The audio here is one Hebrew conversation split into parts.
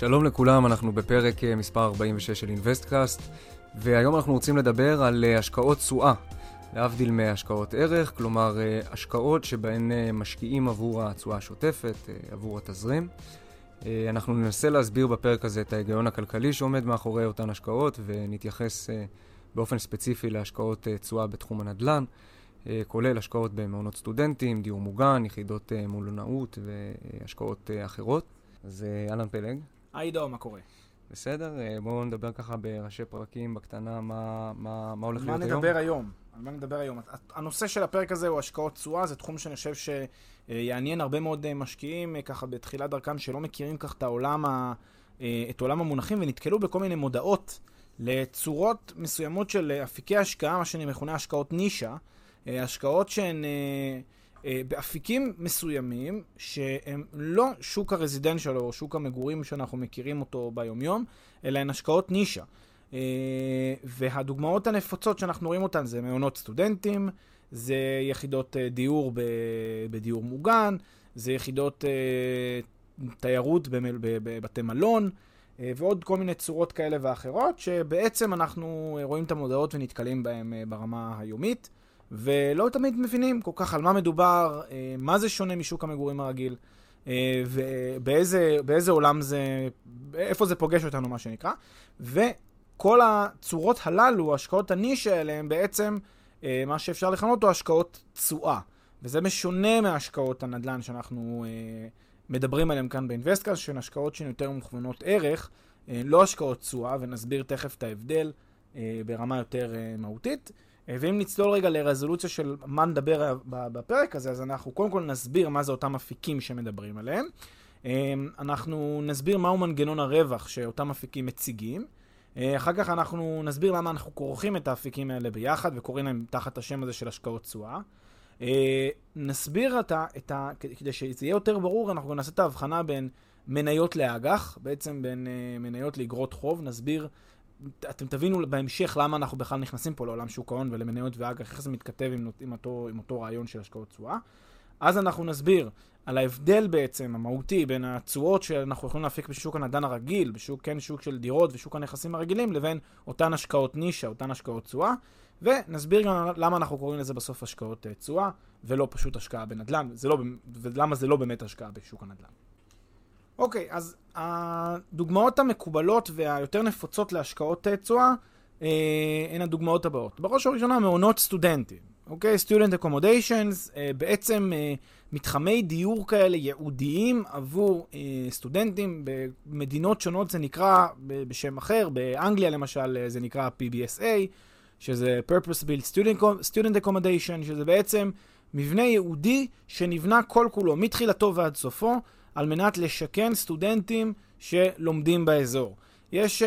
שלום לכולם, אנחנו בפרק אה, מספר 46 של InvestCast, והיום אנחנו רוצים לדבר על אה, השקעות תשואה, להבדיל מהשקעות ערך, כלומר אה, השקעות שבהן משקיעים עבור התשואה השוטפת, עבור התזרים. אנחנו ננסה להסביר בפרק הזה את ההיגיון הכלכלי שעומד מאחורי אותן השקעות, ונתייחס באופן ספציפי להשקעות תשואה בתחום הנדל"ן, כולל השקעות במעונות סטודנטים, דיור מוגן, יחידות מלונאות והשקעות אחרות. אז אהלן פלג. היי עידו, מה קורה? בסדר, אה, בואו נדבר ככה בראשי פרקים, בקטנה, מה, מה, מה הולך להיות היום. מה נדבר היום? על מה נדבר היום? הנושא של הפרק הזה הוא השקעות תשואה, זה תחום שאני חושב שיעניין הרבה מאוד אה, משקיעים, אה, ככה בתחילת דרכם, שלא מכירים כך את העולם, ה... את עולם המונחים, ונתקלו בכל מיני מודעות לצורות מסוימות של אפיקי השקעה, מה שאני מכונה השקעות נישה, השקעות שהן... אה, באפיקים מסוימים, שהם לא שוק הרזידנציאל או שוק המגורים שאנחנו מכירים אותו ביומיום, אלא הן השקעות נישה. אה, והדוגמאות הנפוצות שאנחנו רואים אותן זה מעונות סטודנטים, זה יחידות אה, דיור בדיור מוגן, זה יחידות תיירות בבתי מלון, ועוד כל מיני צורות כאלה ואחרות, שבעצם אנחנו רואים את המודעות ונתקלים בהן ברמה היומית. ולא תמיד מבינים כל כך על מה מדובר, אה, מה זה שונה משוק המגורים הרגיל, אה, ובאיזה עולם זה, איפה זה פוגש אותנו, מה שנקרא. וכל הצורות הללו, השקעות הנישה האלה, הם בעצם אה, מה שאפשר לכנות אותו השקעות תשואה. וזה משונה מהשקעות הנדל"ן שאנחנו מדברים עליהן כאן באינבסטקאס, שהן השקעות שהן יותר מוכוונות ערך, לא השקעות תשואה, ונסביר תכף את ההבדל ברמה יותר מהותית. אה, ואם נצלול רגע לרזולוציה של מה נדבר בפרק הזה, אז אנחנו קודם כל נסביר מה זה אותם אפיקים שמדברים עליהם. אה, אנחנו נסביר מהו מנגנון הרווח שאותם אפיקים מציגים. אה, אחר כך אנחנו נסביר למה אנחנו כורכים את האפיקים האלה ביחד וקוראים להם תחת השם הזה של השקעות תשואה. נסביר את ה, את ה... כדי שזה יהיה יותר ברור, אנחנו נעשה את ההבחנה בין מניות לאג"ח, בעצם בין מניות לאגרות חוב, נסביר אתם תבינו בהמשך למה אנחנו בכלל נכנסים פה לעולם שוק ההון ולמניות ואג"ח, איך זה מתכתב עם, עם, אותו, עם אותו רעיון של השקעות תשואה. אז אנחנו נסביר על ההבדל בעצם המהותי בין התשואות שאנחנו יכולים להפיק בשוק הנדל"ן הרגיל, בשוק, כן, שוק של דירות ושוק הנכסים הרגילים, לבין אותן השקעות נישה, אותן השקעות תשואה, ונסביר גם למה אנחנו קוראים לזה בסוף השקעות אה, תשואה, ולא פשוט השקעה בנדל"ן, לא, ולמה זה לא באמת השקעה בשוק הנדל"ן. אוקיי, אז הדוגמאות המקובלות והיותר נפוצות להשקעות תשואה אה, הן הדוגמאות הבאות. בראש ובראשונה מעונות סטודנטים, אוקיי? Student Accommodations, אה, בעצם אה, מתחמי דיור כאלה ייעודיים עבור אה, סטודנטים. במדינות שונות זה נקרא בשם אחר, באנגליה למשל אה, זה נקרא PBSA, שזה Purpose Built Student, Student Accommodation, שזה בעצם מבנה ייעודי שנבנה כל כולו, מתחילתו ועד סופו. על מנת לשכן סטודנטים שלומדים באזור. יש uh, uh,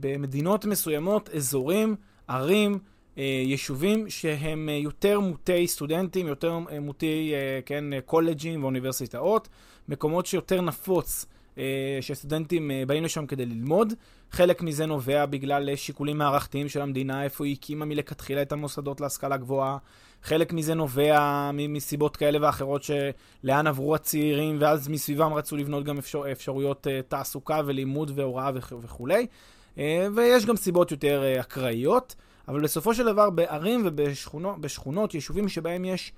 במדינות מסוימות אזורים, ערים, uh, יישובים שהם uh, יותר מוטי סטודנטים, יותר uh, מוטי uh, כן, קולג'ים ואוניברסיטאות, מקומות שיותר נפוץ uh, שסטודנטים uh, באים לשם כדי ללמוד. חלק מזה נובע בגלל שיקולים מערכתיים של המדינה, איפה היא הקימה מלכתחילה את המוסדות להשכלה גבוהה. חלק מזה נובע מסיבות כאלה ואחרות שלאן עברו הצעירים, ואז מסביבם רצו לבנות גם אפשר, אפשרויות uh, תעסוקה ולימוד והוראה וכולי. Uh, ויש גם סיבות יותר uh, אקראיות, אבל בסופו של דבר בערים ובשכונות, יישובים שבהם יש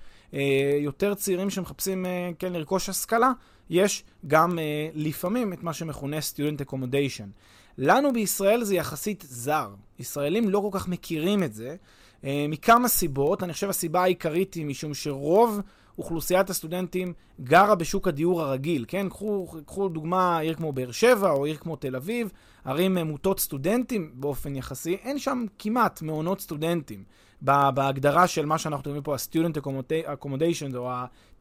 יותר צעירים שמחפשים כן לרכוש השכלה, יש גם לפעמים את מה שמכונה Student Accommodation. לנו בישראל זה יחסית זר. ישראלים לא כל כך מכירים את זה, אה, מכמה סיבות. אני חושב הסיבה העיקרית היא משום שרוב אוכלוסיית הסטודנטים גרה בשוק הדיור הרגיל, כן? קחו, קחו דוגמה עיר כמו באר שבע או עיר כמו תל אביב, ערים מוטות סטודנטים באופן יחסי, אין שם כמעט מעונות סטודנטים. בהגדרה של מה שאנחנו קוראים פה ה-Student Accommodation או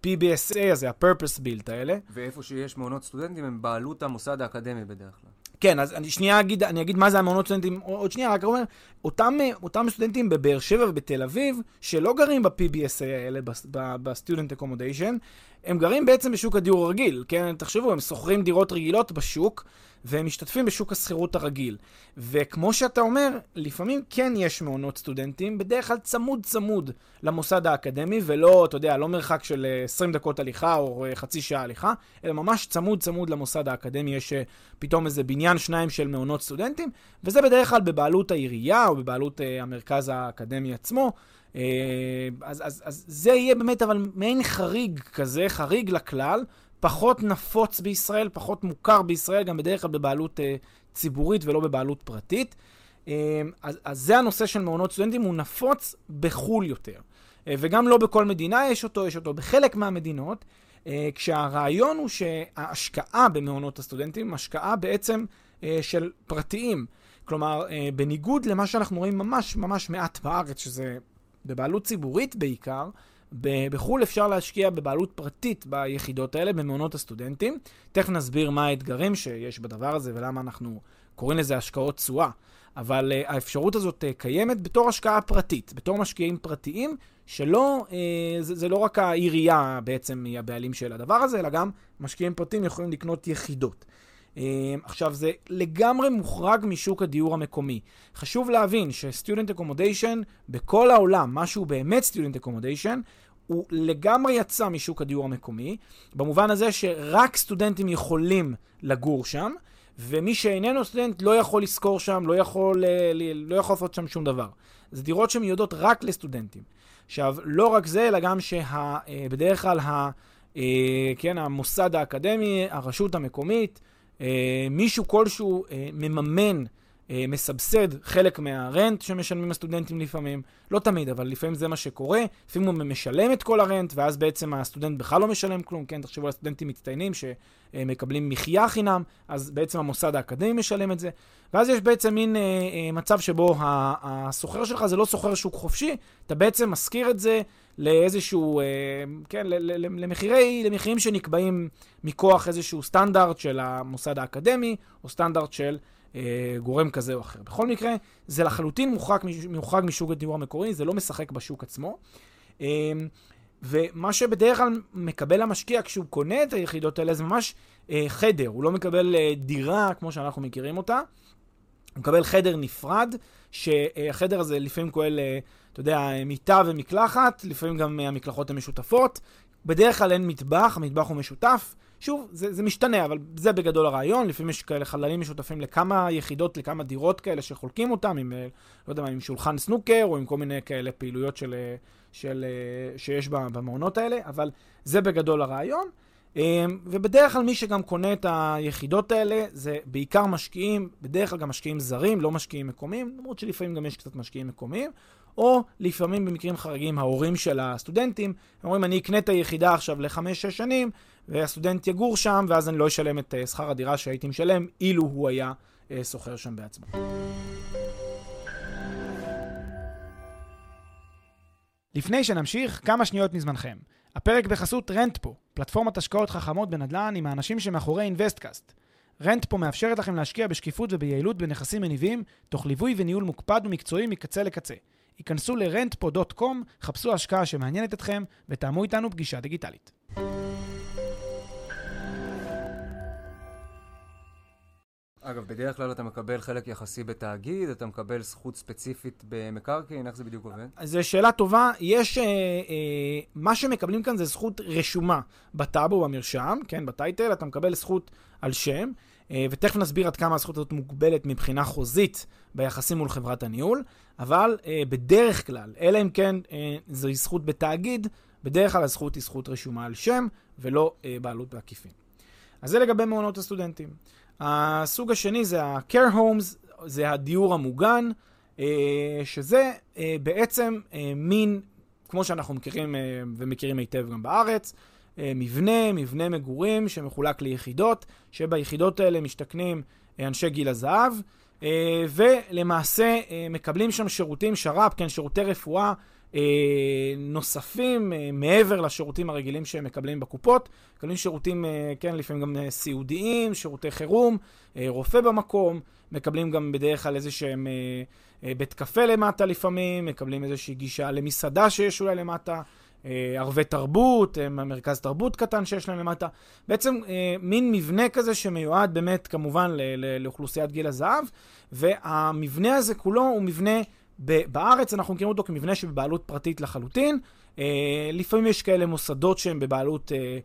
ה-PBSA הזה, ה-Purpose Built האלה. ואיפה שיש מעונות סטודנטים הם בעלות המוסד האקדמי בדרך כלל. כן, אז אני שנייה אגיד, אני אגיד מה זה המעונות סטודנטים, עוד שנייה, רק אומר, אותם, אותם סטודנטים בבאר שבע ובתל אביב, שלא גרים ב-PBSA האלה, ב-Student Accommodation, הם גרים בעצם בשוק הדיור הרגיל, כן? תחשבו, הם שוכרים דירות רגילות בשוק, והם משתתפים בשוק השכירות הרגיל. וכמו שאתה אומר, לפעמים כן יש מעונות סטודנטים, בדרך כלל צמוד צמוד למוסד האקדמי, ולא, אתה יודע, לא מרחק של 20 אה, דקות הליכה או אה, חצי שעה הליכה, אלא ממש צמוד צמוד למוסד האקדמי, יש אה, פתאום איזה בניין שניים של מעונות סטודנטים, וזה בדרך כלל בבעלות העירייה או בבעלות המרכז האקדמי עצמו. אז, אז, אז זה יהיה באמת אבל מעין חריג כזה, חריג לכלל, פחות נפוץ בישראל, פחות מוכר בישראל, גם בדרך כלל בבעלות uh, ציבורית ולא בבעלות פרטית. Uh, אז, אז זה הנושא של מעונות סטודנטים, הוא נפוץ בחו"ל יותר. Uh, וגם לא בכל מדינה יש אותו, יש אותו בחלק מהמדינות, כשהרעיון הוא שההשקעה במעונות הסטודנטים, השקעה בעצם של פרטיים. כלומר, בניגוד למה שאנחנו רואים ממש ממש מעט בארץ, שזה בבעלות ציבורית בעיקר, בחו"ל אפשר להשקיע בבעלות פרטית ביחידות האלה, במעונות הסטודנטים. תכף נסביר מה האתגרים שיש בדבר הזה ולמה אנחנו קוראים לזה השקעות תשואה. אבל uh, האפשרות הזאת uh, קיימת בתור השקעה פרטית, בתור משקיעים פרטיים, שלא, uh, זה, זה לא רק העירייה בעצם היא הבעלים של הדבר הזה, אלא גם משקיעים פרטיים יכולים לקנות יחידות. Uh, עכשיו, זה לגמרי מוחרג משוק הדיור המקומי. חשוב להבין ש-Student Accommodation בכל העולם, משהו באמת Student Accommodation, הוא לגמרי יצא משוק הדיור המקומי, במובן הזה שרק סטודנטים יכולים לגור שם, ומי שאיננו סטודנט לא יכול לשכור שם, לא יכול, אה, לא יכול לעשות שם שום דבר. זה דירות שמיועדות רק לסטודנטים. עכשיו, לא רק זה, אלא גם שבדרך כלל ה, אה, כן, המוסד האקדמי, הרשות המקומית, אה, מישהו כלשהו מממן אה, מסבסד חלק מהרנט שמשלמים הסטודנטים לפעמים, לא תמיד, אבל לפעמים זה מה שקורה, לפעמים הוא משלם את כל הרנט, ואז בעצם הסטודנט בכלל לא משלם כלום, כן, תחשבו על סטודנטים מצטיינים שמקבלים מחיה חינם, אז בעצם המוסד האקדמי משלם את זה, ואז יש בעצם מין אה, אה, מצב שבו הסוחר שלך זה לא סוחר שוק חופשי, אתה בעצם משכיר את זה לאיזשהו, אה, כן, למחירי, למחירים שנקבעים מכוח איזשהו סטנדרט של המוסד האקדמי, או סטנדרט של... אה, גורם כזה או אחר. בכל מקרה, זה לחלוטין מוחרג, מוחרג משוק הדיור המקורי, זה לא משחק בשוק עצמו. אה, ומה שבדרך כלל מקבל המשקיע כשהוא קונה את היחידות האלה זה ממש אה, חדר, הוא לא מקבל דירה כמו שאנחנו מכירים אותה, הוא מקבל חדר נפרד, שהחדר הזה לפעמים כולל, אתה יודע, מיטה ומקלחת, לפעמים גם המקלחות הן משותפות. בדרך כלל אין מטבח, המטבח הוא משותף. שוב, זה, זה משתנה, אבל זה בגדול הרעיון. לפעמים יש כאלה חללים משותפים לכמה יחידות, לכמה דירות כאלה שחולקים אותם, עם, אה, לא יודע מה, עם שולחן סנוקר, או עם כל מיני כאלה פעילויות של, אה, של, אה, שיש במעונות האלה, אבל זה בגדול הרעיון. ובדרך כלל מי שגם קונה את היחידות האלה זה בעיקר משקיעים, בדרך כלל גם משקיעים זרים, לא משקיעים מקומיים, למרות שלפעמים גם יש קצת משקיעים מקומיים, או לפעמים במקרים חריגים ההורים של הסטודנטים, הם אומרים אני אקנה את היחידה עכשיו לחמש-שש שנים, והסטודנט יגור שם, ואז אני לא אשלם את uh, שכר הדירה שהייתי משלם, אילו הוא היה שוכר שם בעצמו. לפני שנמשיך, כמה שניות מזמנכם. הפרק בחסות Rentpo, פלטפורמת השקעות חכמות בנדל"ן עם האנשים שמאחורי InvestCast. Rentpo מאפשרת לכם להשקיע בשקיפות וביעילות בנכסים מניבים, תוך ליווי וניהול מוקפד ומקצועי מקצה לקצה. היכנסו ל-rentpo.com, חפשו השקעה שמעניינת אתכם ותאמו איתנו פגישה דיגיטלית. אגב, בדרך כלל אתה מקבל חלק יחסי בתאגיד, אתה מקבל זכות ספציפית במקרקעין, איך זה בדיוק עובד? זו שאלה טובה. יש, אה, אה, מה שמקבלים כאן זה זכות רשומה בטאבו, במרשם, כן, בטייטל, אתה מקבל זכות על שם, אה, ותכף נסביר עד כמה הזכות הזאת מוגבלת מבחינה חוזית ביחסים מול חברת הניהול, אבל אה, בדרך כלל, אלא אם כן אה, זוהי זכות בתאגיד, בדרך כלל הזכות היא זכות רשומה על שם, ולא אה, בעלות בעקיפין. אז זה לגבי מעונות הסטודנטים. הסוג השני זה ה-care homes, זה הדיור המוגן, שזה בעצם מין, כמו שאנחנו מכירים ומכירים היטב גם בארץ, מבנה, מבנה מגורים שמחולק ליחידות, שביחידות האלה משתכנים אנשי גיל הזהב, ולמעשה מקבלים שם שירותים, שר"פ, כן, שירותי רפואה אה, נוספים אה, מעבר לשירותים הרגילים שהם מקבלים בקופות. מקבלים שירותים, אה, כן, לפעמים גם סיעודיים, שירותי חירום, רופא במקום, מקבלים גם בדרך כלל איזה שהם בית קפה למטה לפעמים, מקבלים איזושהי גישה למסעדה שיש אולי למטה. ערבי תרבות, מרכז תרבות קטן שיש להם למטה. בעצם מין מבנה כזה שמיועד באמת כמובן לאוכלוסיית גיל הזהב, והמבנה הזה כולו הוא מבנה בארץ אנחנו מכירים אותו כמבנה שבבעלות פרטית לחלוטין. אה, לפעמים יש כאלה מוסדות שהם בבעלות אה, אה,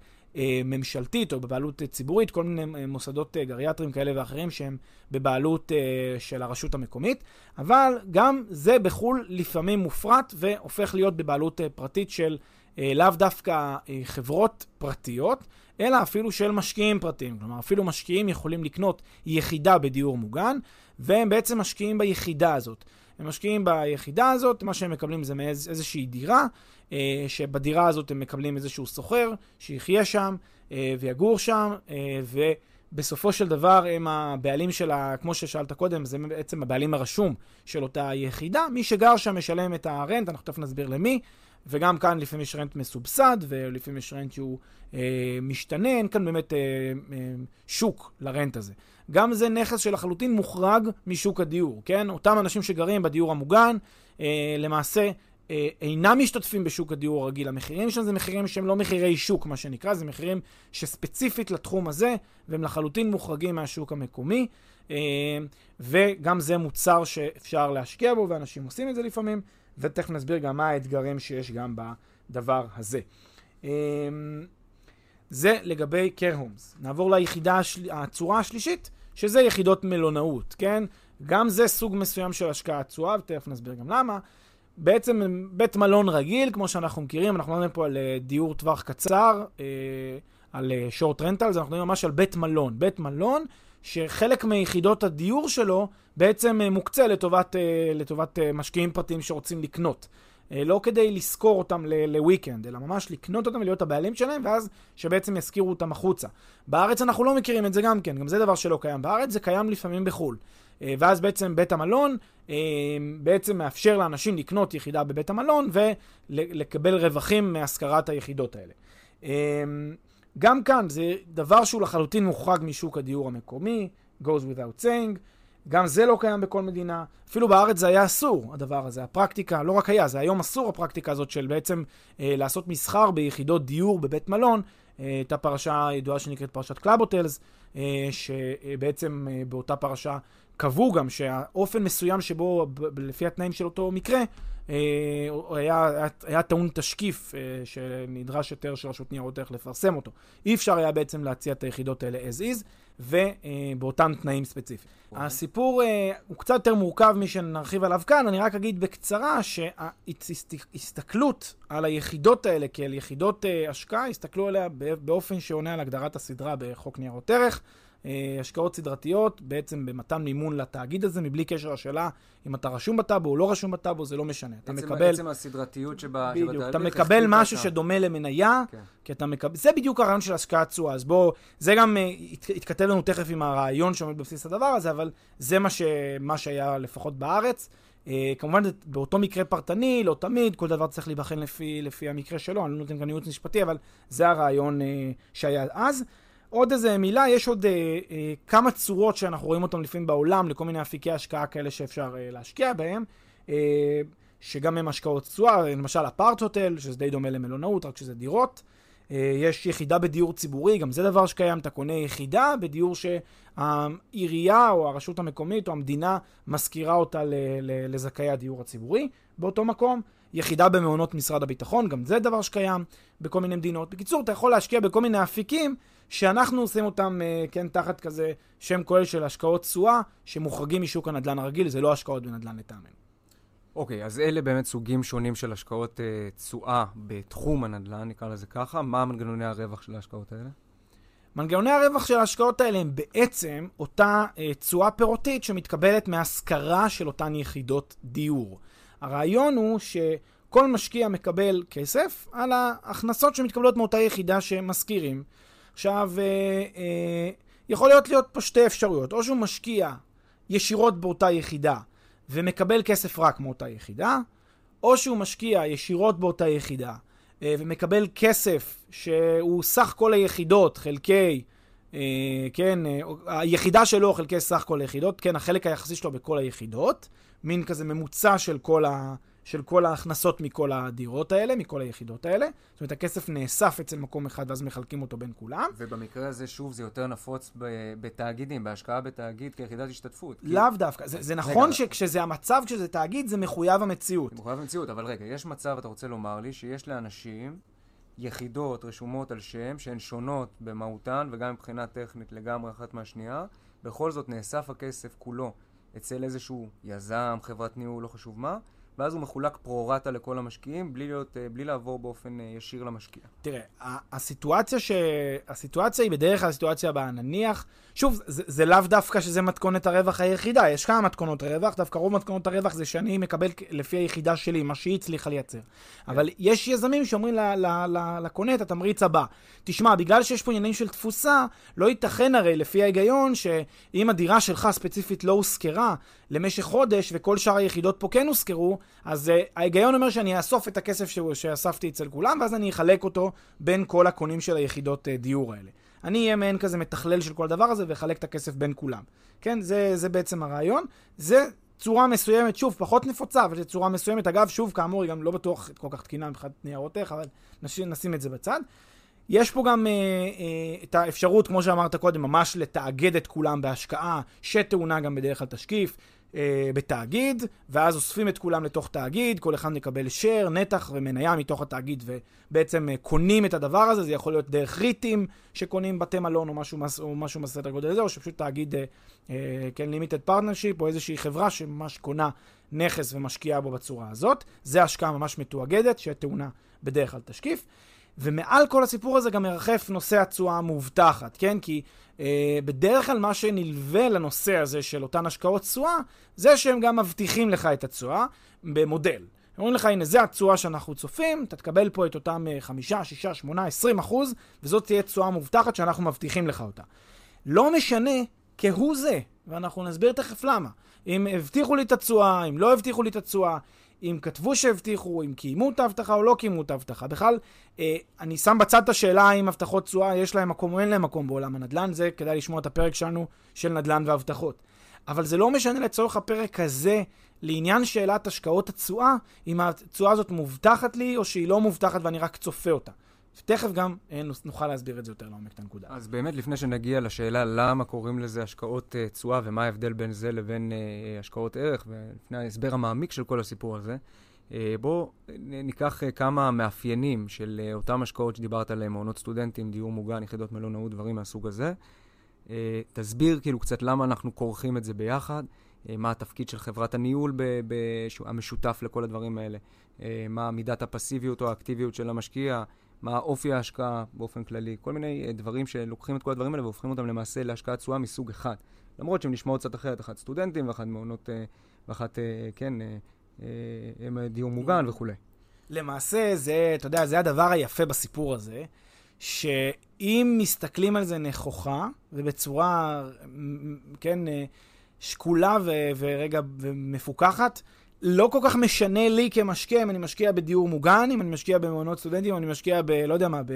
ממשלתית או בבעלות ציבורית, כל מיני מוסדות גריאטריים כאלה ואחרים שהם בבעלות של הרשות המקומית, אבל גם זה בחו"ל לפעמים מופרט והופך להיות בבעלות פרטית של לאו דווקא חברות פרטיות, אלא אפילו של משקיעים פרטיים. כלומר, אפילו משקיעים יכולים לקנות יחידה בדיור מוגן, והם בעצם משקיעים ביחידה הזאת. הם משקיעים ביחידה הזאת, מה שהם מקבלים זה מאיז, איזושהי דירה, אה, שבדירה הזאת הם מקבלים איזשהו סוחר שיחיה שם אה, ויגור שם, אה, ובסופו של דבר הם הבעלים של ה... כמו ששאלת קודם, זה בעצם הבעלים הרשום של אותה יחידה. מי שגר שם משלם את הרנט, אנחנו תכף נסביר למי. וגם כאן לפעמים יש רנט מסובסד, ולפעמים יש רנט שהוא אה, משתנה, אין כאן באמת אה, אה, שוק לרנט הזה. גם זה נכס שלחלוטין מוחרג משוק הדיור, כן? אותם אנשים שגרים בדיור המוגן, אה, למעשה אה, אינם משתתפים בשוק הדיור הרגיל. המחירים שם זה מחירים שהם לא מחירי שוק, מה שנקרא, זה מחירים שספציפית לתחום הזה, והם לחלוטין מוחרגים מהשוק המקומי. אה, וגם זה מוצר שאפשר להשקיע בו, ואנשים עושים את זה לפעמים, ותכף נסביר גם מה האתגרים שיש גם בדבר הזה. אה, זה לגבי care homes. נעבור ליחידה. הצורה השלישית, שזה יחידות מלונאות, כן? גם זה סוג מסוים של השקעה תשואה, ותכף נסביר גם למה. בעצם בית מלון רגיל, כמו שאנחנו מכירים, אנחנו מדברים פה על אה, דיור טווח קצר, אה, על שורט רנטלס, אנחנו מדברים ממש על בית מלון. בית מלון שחלק מיחידות הדיור שלו בעצם אה, מוקצה לטובת, לטובת משקיעים פרטיים שרוצים לקנות. לא כדי לשכור אותם לוויקנד, אלא ממש לקנות אותם ולהיות הבעלים שלהם, ואז שבעצם ישכירו אותם החוצה. בארץ אנחנו לא מכירים את זה גם כן, גם זה דבר שלא קיים בארץ, זה קיים לפעמים בחו"ל. אה, ואז בעצם בית המלון אה, בעצם מאפשר לאנשים לקנות יחידה בבית המלון ולקבל רווחים מהשכרת היחידות האלה. אה, גם כאן זה דבר שהוא לחלוטין מוחרג משוק הדיור המקומי, goes without saying. גם זה לא קיים בכל מדינה. אפילו בארץ זה היה אסור, הדבר הזה. הפרקטיקה, לא רק היה, זה היום אסור הפרקטיקה הזאת של בעצם אה, לעשות מסחר ביחידות דיור בבית מלון. אה, הייתה פרשה ידועה שנקראת פרשת Club Hotels, אה, שבעצם אה, באותה פרשה קבעו גם שהאופן מסוים שבו, לפי התנאים של אותו מקרה, אה, היה, היה, היה טעון תשקיף אה, שנדרש יותר של רשות ניירות ערך לפרסם אותו. אי אפשר היה בעצם להציע את היחידות האלה as is, ובאותם תנאים ספציפיים. אוקיי. הסיפור אה, הוא קצת יותר מורכב משנרחיב עליו כאן, אני רק אגיד בקצרה שההסתכלות על היחידות האלה כאל יחידות השקעה, הסתכלו עליה באופן שעונה על הגדרת הסדרה בחוק ניירות ערך. אה, השקעות סדרתיות, בעצם במתן מימון לתאגיד הזה, מבלי קשר לשאלה אם אתה רשום בטאבו או לא רשום בטאבו, זה לא משנה. אתה בעצם, מקבל... בעצם הסדרתיות שבה... בדיוק, אתה מקבל משהו אתה... שדומה למניה, כן. כי אתה מקבל... זה בדיוק הרעיון של השקעת תשואה. אז בואו, זה גם uh, יתכתב לנו תכף עם הרעיון שעומד בבסיס הדבר הזה, אבל זה מה, ש... מה שהיה לפחות בארץ. Uh, כמובן, באותו מקרה פרטני, לא תמיד, כל דבר צריך להיבחן לפי, לפי המקרה שלו, אני לא נותן כאן ייעוץ משפטי, אבל זה הרעיון uh, שהיה אז. עוד איזה מילה, יש עוד אה, אה, כמה צורות שאנחנו רואים אותן לפעמים בעולם, לכל מיני אפיקי השקעה כאלה שאפשר אה, להשקיע בהם, אה, שגם הם השקעות תשואה, למשל אפרט הוטל, שזה די דומה למלונאות, רק שזה דירות. אה, יש יחידה בדיור ציבורי, גם זה דבר שקיים, אתה קונה יחידה בדיור שהעירייה או הרשות המקומית או המדינה משכירה אותה לזכאי הדיור הציבורי באותו מקום. יחידה במעונות משרד הביטחון, גם זה דבר שקיים בכל מיני מדינות. בקיצור, אתה יכול להשקיע בכל מיני אפיקים שאנחנו עושים אותם, אה, כן, תחת כזה שם כולל של השקעות תשואה, שמוחרגים משוק הנדל"ן הרגיל, זה לא השקעות בנדל"ן לטעמנו. אוקיי, okay, אז אלה באמת סוגים שונים של השקעות uh, תשואה בתחום הנדל"ן, נקרא לזה ככה. מה מנגנוני הרווח של ההשקעות האלה? מנגנוני הרווח של ההשקעות האלה הם בעצם אותה אה, תשואה פירותית שמתקבלת מהשכרה של אותן יחידות דיור. הרעיון הוא שכל משקיע מקבל כסף על ההכנסות שמתקבלות מאותה יחידה שמשכירים. עכשיו, אה, אה, יכול להיות להיות פה שתי אפשרויות, או שהוא משקיע ישירות באותה יחידה ומקבל כסף רק מאותה יחידה, או שהוא משקיע ישירות באותה יחידה אה, ומקבל כסף שהוא סך כל היחידות חלקי, אה, כן, אה, היחידה שלו חלקי סך כל היחידות, כן, החלק היחסי שלו בכל היחידות, מין כזה ממוצע של כל ה... של כל ההכנסות מכל הדירות האלה, מכל היחידות האלה. זאת אומרת, הכסף נאסף אצל מקום אחד ואז מחלקים אותו בין כולם. ובמקרה הזה, שוב, זה יותר נפוץ בתאגידים, בהשקעה בתאגיד כיחידת השתתפות. לאו כי... דווקא. זה, זה נכון רגע, שכשזה המצב, כשזה תאגיד, זה מחויב המציאות. זה מחויב המציאות, אבל רגע, יש מצב, אתה רוצה לומר לי, שיש לאנשים יחידות רשומות על שם שהן שונות במהותן וגם מבחינה טכנית לגמרי אחת מהשנייה, בכל זאת נאסף הכסף כולו אצל איזשהו יזם, חברת ניהול, לא חשוב מה, ואז הוא מחולק פרו-רטה לכל המשקיעים, בלי, להיות, אה, בלי לעבור באופן אה, ישיר למשקיע. תראה, הסיטואציה, ש... הסיטואציה היא בדרך כלל הסיטואציה הבאה. נניח, שוב, זה, זה לאו דווקא שזה מתכונת הרווח היחידה, יש כמה מתכונות רווח, דווקא רוב מתכונות הרווח זה שאני מקבל לפי היחידה שלי, מה שהיא הצליחה לייצר. כן. אבל יש יזמים שאומרים לקונה את התמריץ הבא. תשמע, בגלל שיש פה עניינים של תפוסה, לא ייתכן הרי, לפי ההיגיון, שאם הדירה שלך ספציפית לא הושכרה למשך חודש, וכל שאר היחידות פה כן הושכרו, אז uh, ההיגיון אומר שאני אאסוף את הכסף שאספתי אצל כולם, ואז אני אחלק אותו בין כל הקונים של היחידות uh, דיור האלה. אני אהיה מעין כזה מתכלל של כל הדבר הזה ואחלק את הכסף בין כולם. כן, זה, זה בעצם הרעיון. זה צורה מסוימת, שוב, פחות נפוצה, אבל זו צורה מסוימת. אגב, שוב, כאמור, היא גם לא בטוח כל כך תקינה מבחינת ניירות ערך, אבל נשים, נשים את זה בצד. יש פה גם אה, אה, את האפשרות, כמו שאמרת קודם, ממש לתאגד את כולם בהשקעה, שטעונה גם בדרך כלל תשקיף. אה, בתאגיד, ואז אוספים את כולם לתוך תאגיד, כל אחד מקבל share, נתח ומניה מתוך התאגיד, ובעצם אה, קונים את הדבר הזה, זה יכול להיות דרך ריטים שקונים בתי מלון או משהו, או משהו בסדר גודל הזה, או שפשוט תאגיד, אה, אה, כן, limited partnership, או איזושהי חברה שממש קונה נכס ומשקיעה בו בצורה הזאת. זה השקעה ממש מתואגדת, שטעונה בדרך כלל תשקיף. ומעל כל הסיפור הזה גם מרחף נושא התשואה המובטחת, כן? כי אה, בדרך כלל מה שנלווה לנושא הזה של אותן השקעות תשואה, זה שהם גם מבטיחים לך את התשואה במודל. אומרים לך, הנה, זה התשואה שאנחנו צופים, אתה תקבל פה את אותם 5, 6, 8, 20 אחוז, וזאת תהיה תשואה מובטחת שאנחנו מבטיחים לך אותה. לא משנה כהוא זה, ואנחנו נסביר תכף למה. אם הבטיחו לי את התשואה, אם לא הבטיחו לי את התשואה, אם כתבו שהבטיחו, אם קיימו את ההבטחה או לא קיימו את ההבטחה. בכלל, אה, אני שם בצד את השאלה האם הבטחות תשואה יש להם מקום או אין להם מקום בעולם הנדל"ן, זה כדאי לשמוע את הפרק שלנו של נדל"ן והבטחות. אבל זה לא משנה לצורך הפרק הזה, לעניין שאלת השקעות התשואה, אם התשואה הזאת מובטחת לי או שהיא לא מובטחת ואני רק צופה אותה. תכף גם אה, נוכל להסביר את זה יותר לעומק, את הנקודה. אז באמת, לפני שנגיע לשאלה למה קוראים לזה השקעות uh, תשואה ומה ההבדל בין זה לבין uh, השקעות ערך, ולפני ההסבר המעמיק של כל הסיפור הזה, uh, בואו ניקח uh, כמה מאפיינים של uh, אותם השקעות שדיברת עליהם, מעונות סטודנטים, דיור מוגן, יחידות מלונאות, דברים מהסוג הזה. Uh, תסביר כאילו קצת למה אנחנו כורכים את זה ביחד, uh, מה התפקיד של חברת הניהול ב- ב- המשותף לכל הדברים האלה, uh, מה מידת הפסיביות או האקטיביות של המשקיע, מה אופי ההשקעה באופן כללי, כל מיני uh, דברים שלוקחים את כל הדברים האלה והופכים אותם למעשה להשקעת תשואה מסוג אחד. למרות שהן נשמעות קצת אחרת, אחת סטודנטים ואחת מעונות, uh, ואחת, uh, כן, דיור מוגן וכולי. למעשה, זה, אתה יודע, זה הדבר היפה בסיפור הזה, שאם מסתכלים על זה נכוחה, ובצורה, כן, שקולה ו- ורגע ומפוקחת, לא כל כך משנה לי כמשקיע אם אני משקיע בדיור מוגן, אם אני משקיע במעונות סטודנטים, אם אני משקיע ב... לא יודע מה, ב...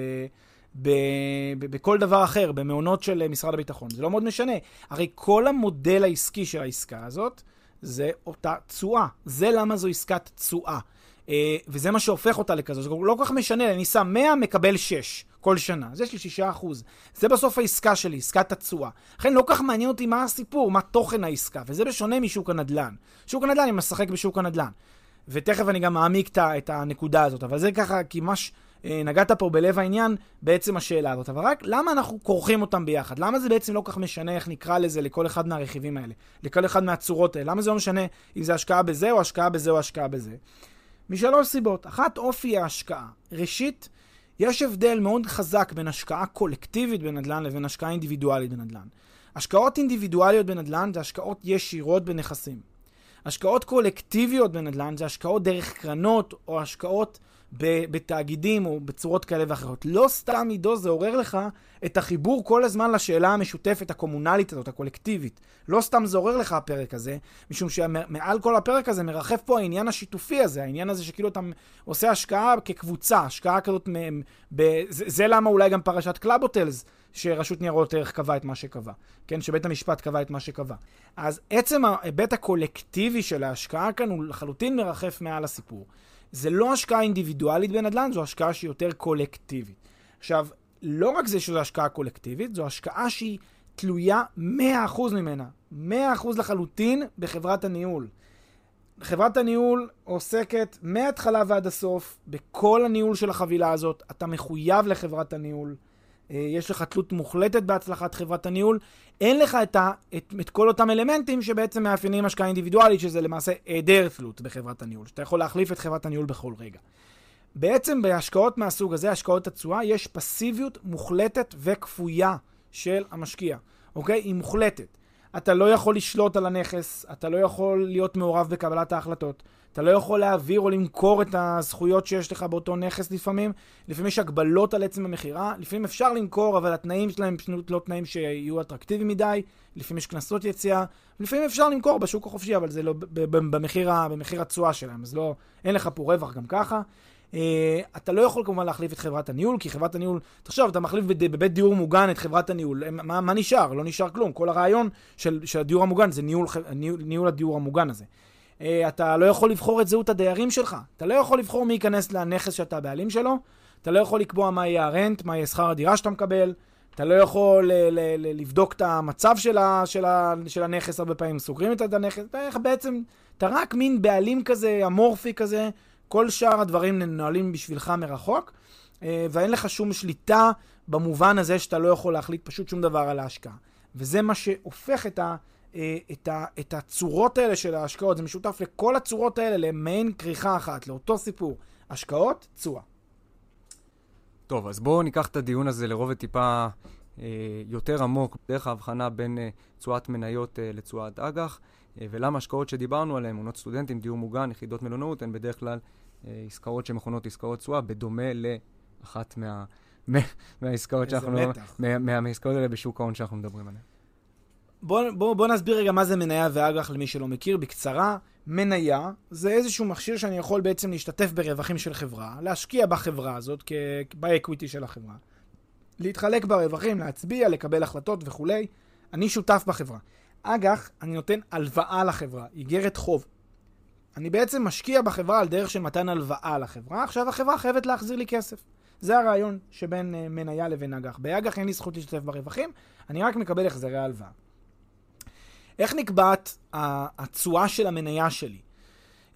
בכל דבר אחר, במעונות של משרד הביטחון. זה לא מאוד משנה. הרי כל המודל העסקי של העסקה הזאת זה אותה תשואה. זה למה זו עסקת תשואה. אה, וזה מה שהופך אותה לכזו. זה לא כל כך משנה, אני שם 100, מקבל 6 כל שנה. אז יש לי 6 אחוז. זה בסוף העסקה שלי, עסקת התשואה. לכן לא כך מעניין אותי מה הסיפור, מה תוכן העסקה, וזה בשונה משוק הנדל"ן. שוק הנדל"ן, אני משחק בשוק הנדל"ן. ותכף אני גם מעמיק את הנקודה הזאת, אבל זה ככה, כי ממש אה, נגעת פה בלב העניין, בעצם השאלה הזאת. אבל רק למה אנחנו כורכים אותם ביחד? למה זה בעצם לא כך משנה איך נקרא לזה לכל אחד מהרכיבים האלה? לכל אחד מהצורות האלה? למה זה לא משנה אם זה השקעה בזה או השקעה בזה או השקעה בזה? משלוש סיבות. אחת, אופי ההשקעה. ראשית, יש הבדל מאוד חזק בין השקעה קולקטיבית בנדל"ן לבין השקעה אינדיבידואלית בנדל"ן. השקעות אינדיבידואליות בנדל"ן זה השקעות ישירות בנכסים. השקעות קולקטיביות בנדל"ן זה השקעות דרך קרנות או השקעות בתאגידים או בצורות כאלה ואחרות. לא סתם עידו זה עורר לך את החיבור כל הזמן לשאלה המשותפת, הקומונלית הזאת, הקולקטיבית. לא סתם זה עורר לך הפרק הזה, משום שמעל כל הפרק הזה מרחף פה העניין השיתופי הזה, העניין הזה שכאילו אתה עושה השקעה כקבוצה, השקעה כזאת, ב, זה, זה למה אולי גם פרשת Club Hotels, שרשות ניירות ערך קבע את מה שקבע, כן? שבית המשפט קבע את מה שקבע. אז עצם ההיבט הקולקטיבי של ההשקעה כאן הוא לחלוטין מרחף מעל הסיפור. זה לא השקעה אינדיבידואלית בנדל"ן, זו השקעה שהיא יותר קולקטיבית. עכשיו, לא רק זה שזו השקעה קולקטיבית, זו השקעה שהיא תלויה 100% ממנה, 100% לחלוטין בחברת הניהול. חברת הניהול עוסקת מההתחלה ועד הסוף בכל הניהול של החבילה הזאת. אתה מחויב לחברת הניהול. אה, יש לך תלות מוחלטת בהצלחת חברת הניהול. אין לך את, ה, את, את כל אותם אלמנטים שבעצם מאפיינים השקעה אינדיבידואלית, שזה למעשה היעדר תלות בחברת הניהול, שאתה יכול להחליף את חברת הניהול בכל רגע. בעצם בהשקעות מהסוג הזה, השקעות התשואה, יש פסיביות מוחלטת וכפויה של המשקיע, אוקיי? היא מוחלטת. אתה לא יכול לשלוט על הנכס, אתה לא יכול להיות מעורב בקבלת ההחלטות, אתה לא יכול להעביר או למכור את הזכויות שיש לך באותו נכס לפעמים. לפעמים יש הגבלות על עצם המכירה, לפעמים אפשר למכור, אבל התנאים שלהם פשוט לא תנאים שיהיו אטרקטיביים מדי, לפעמים יש קנסות יציאה, לפעמים אפשר למכור בשוק החופשי, אבל זה לא במחיר, במחיר התשואה שלהם, אז לא, אין לך פה רווח גם ככה. Uh, אתה לא יכול כמובן להחליף את חברת הניהול, כי חברת הניהול, תחשוב, אתה מחליף בבית דיור מוגן את חברת הניהול, מה, מה נשאר? לא נשאר כלום. כל הרעיון של, של הדיור המוגן זה ניהול, ניהול, ניהול הדיור המוגן הזה. Uh, אתה לא יכול לבחור את זהות הדיירים שלך. אתה לא יכול לבחור מי ייכנס לנכס שאתה הבעלים שלו. אתה לא יכול לקבוע מה יהיה הרנט, מה יהיה שכר הדירה שאתה מקבל. אתה לא יכול ל- לבדוק את המצב של, ה- של, ה- של הנכס, הרבה פעמים סוגרים את הנכס. אתה בעצם, אתה רק מין בעלים כזה, אמורפי כזה, כל שאר הדברים ננהלים בשבילך מרחוק, אה, ואין לך שום שליטה במובן הזה שאתה לא יכול להחליט פשוט שום דבר על ההשקעה. וזה מה שהופך את, ה, אה, את, ה, את הצורות האלה של ההשקעות, זה משותף לכל הצורות האלה למעין כריכה אחת, לאותו סיפור. השקעות, תשואה. טוב, אז בואו ניקח את הדיון הזה לרובד טיפה אה, יותר עמוק, דרך ההבחנה בין אה, תשואת מניות אה, לתשואת אג"ח, אה, ולמה השקעות שדיברנו עליהן, עונות סטודנטים, דיור מוגן, יחידות מלונאות, הן בדרך כלל אה, עסקאות שמכונות עסקאות תשואה, בדומה לאחת מה... מהעסקאות שאנחנו... איזה מתח. מה, מה, מהעסקאות האלה בשוק ההון שאנחנו מדברים עליהן. בוא, בוא, בוא נסביר רגע מה זה מניה ואג"ח למי שלא מכיר. בקצרה, מניה זה איזשהו מכשיר שאני יכול בעצם להשתתף ברווחים של חברה, להשקיע בחברה הזאת, באקוויטי של החברה, להתחלק ברווחים, להצביע, לקבל החלטות וכולי. אני שותף בחברה. אג"ח, אני נותן הלוואה לחברה, איגרת חוב. אני בעצם משקיע בחברה על דרך של מתן הלוואה לחברה, עכשיו החברה חייבת להחזיר לי כסף. זה הרעיון שבין uh, מניה לבין אג"ח. באג"ח אין לי זכות להשתתף ברווחים, אני רק מקבל החזרי הלוואה. איך נקבעת התשואה של המניה שלי?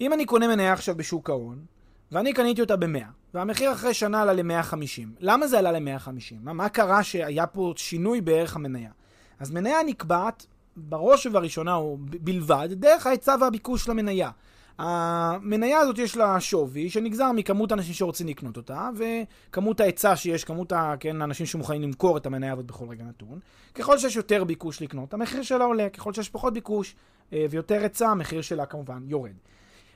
אם אני קונה מניה עכשיו בשוק ההון, ואני קניתי אותה ב-100, והמחיר אחרי שנה עלה ל-150. למה זה עלה ל-150? מה, מה קרה שהיה פה שינוי בערך המניה? אז מניה נקבעת בראש ובראשונה, או בלבד, דרך ההיצע והביקוש למניה. המניה הזאת יש לה שווי שנגזר מכמות האנשים שרוצים לקנות אותה, וכמות ההיצע שיש, כמות כן, האנשים שמוכנים למכור את המניה הזאת בכל רגע נתון. ככל שיש יותר ביקוש לקנות, המחיר שלה עולה, ככל שיש פחות ביקוש אה, ויותר היצע, המחיר שלה כמובן יורד.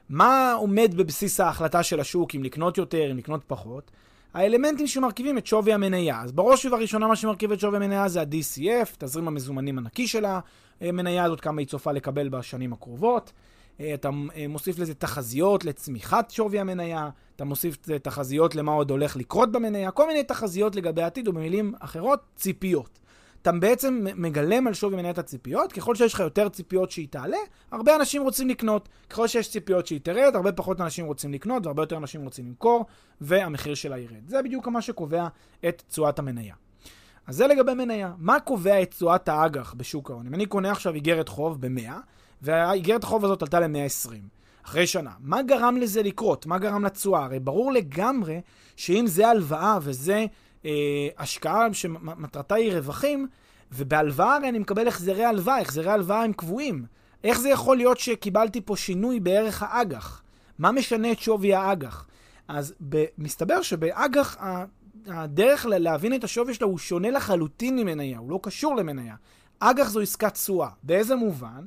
מה עומד בבסיס ההחלטה של השוק, אם לקנות יותר, אם לקנות פחות? האלמנטים שמרכיבים את שווי המניה. אז בראש ובראשונה מה שמרכיב את שווי המניה זה ה-DCF, תזרים המזומנים הנקי של המניה הזאת, כמה היא צופה לקבל בשנים הקרובות. אה, אתה אה, מוסיף לזה תחזיות לצמיחת שווי המניה, אתה מוסיף תחזיות למה עוד הולך לקרות במניה, כל מיני תחזיות לגבי העתיד, ובמילים אחרות, ציפיות. אתה בעצם מגלם על שווי מניית הציפיות, ככל שיש לך יותר ציפיות שהיא תעלה, הרבה אנשים רוצים לקנות. ככל שיש ציפיות שהיא תרד, הרבה פחות אנשים רוצים לקנות, והרבה יותר אנשים רוצים למכור, והמחיר שלה ירד. זה בדיוק מה שקובע את תשואת המניה. אז זה לגבי מניה. מה קובע את תשואת האג"ח בשוק ההון? אם אני קונה עכשיו איגרת חוב ב-100, והאיגרת החוב הזאת עלתה ל-120, אחרי שנה. מה גרם לזה לקרות? מה גרם לתשואה? הרי ברור לגמרי שאם זה הלוואה וזה אה, השקעה שמטרתה היא רווחים, ובהלוואה הרי אני מקבל החזרי הלוואה, החזרי הלוואה הם קבועים. איך זה יכול להיות שקיבלתי פה שינוי בערך האג"ח? מה משנה את שווי האג"ח? אז מסתבר שבאג"ח הדרך להבין את השווי שלה הוא שונה לחלוטין ממניה, הוא לא קשור למניה. אג"ח זו עסקת תשואה. באיזה מובן?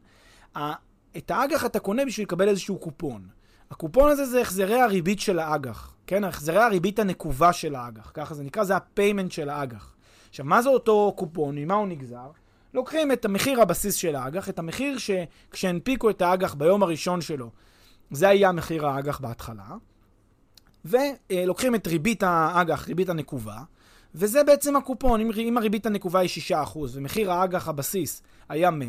את האג"ח אתה קונה בשביל לקבל איזשהו קופון. הקופון הזה זה החזרי הריבית של האג"ח, כן? החזרי הריבית הנקובה של האג"ח, ככה זה נקרא, זה ה payment של האג"ח. עכשיו, מה זה אותו קופון? ממה הוא נגזר? לוקחים את המחיר הבסיס של האג"ח, את המחיר שכשהנפיקו את האג"ח ביום הראשון שלו, זה היה מחיר האג"ח בהתחלה, ולוקחים את ריבית האג"ח, ריבית הנקובה, וזה בעצם הקופון. אם, הריבית הנקובה היא 6% ומחיר האג"ח הבסיס היה 100,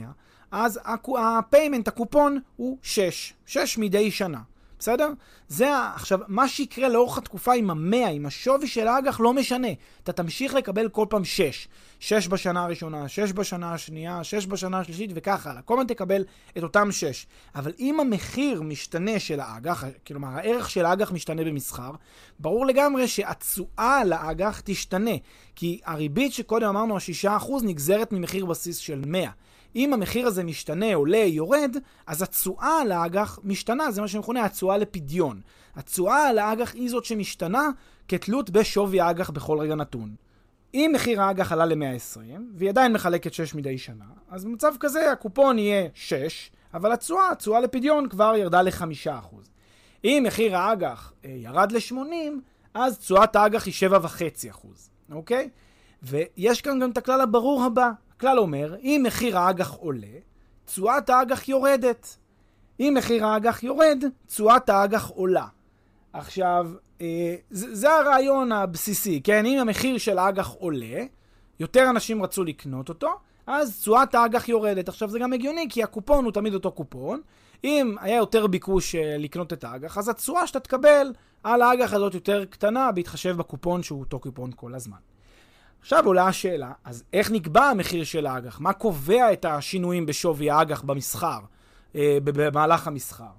אז ה payment, הקופון, הוא 6. 6 מדי שנה. בסדר? זה, עכשיו, מה שיקרה לאורך התקופה עם המאה, עם השווי של האג"ח, לא משנה. אתה תמשיך לקבל כל פעם 6. 6 בשנה הראשונה, 6 בשנה השנייה, 6 בשנה השלישית וכך הלאה. כל הזמן תקבל את אותם 6. אבל אם המחיר משתנה של האג"ח, כלומר הערך של האג"ח משתנה במסחר, ברור לגמרי שהתשואה לאג"ח תשתנה. כי הריבית שקודם אמרנו, ה-6% נגזרת ממחיר בסיס של 100. אם המחיר הזה משתנה, עולה, יורד, אז התשואה על האג"ח משתנה, זה מה שמכונה התשואה לפדיון. התשואה על האג"ח היא זאת שמשתנה כתלות בשווי האג"ח בכל רגע נתון. אם מחיר האג"ח עלה ל-120, והיא עדיין מחלקת 6 מדי שנה, אז במצב כזה הקופון יהיה 6, אבל התשואה, התשואה לפדיון כבר ירדה ל-5%. אם מחיר האג"ח אה, ירד ל-80, אז תשואת האג"ח היא 7.5%, אוקיי? ויש כאן גם את הכלל הברור הבא, הכלל אומר, אם מחיר האג"ח עולה, תשואת האג"ח יורדת. אם מחיר האג"ח יורד, תשואת האג"ח עולה. עכשיו, אה, זה, זה הרעיון הבסיסי, כן? אם המחיר של האג"ח עולה, יותר אנשים רצו לקנות אותו, אז תשואת האג"ח יורדת. עכשיו, זה גם הגיוני, כי הקופון הוא תמיד אותו קופון. אם היה יותר ביקוש אה, לקנות את האג"ח, אז התשואה שאתה תקבל על האג"ח הזאת יותר קטנה, בהתחשב בקופון שהוא אותו קופון כל הזמן. עכשיו עולה השאלה, אז איך נקבע המחיר של האג"ח? מה קובע את השינויים בשווי האג"ח במסחר, אה, במהלך המסחר?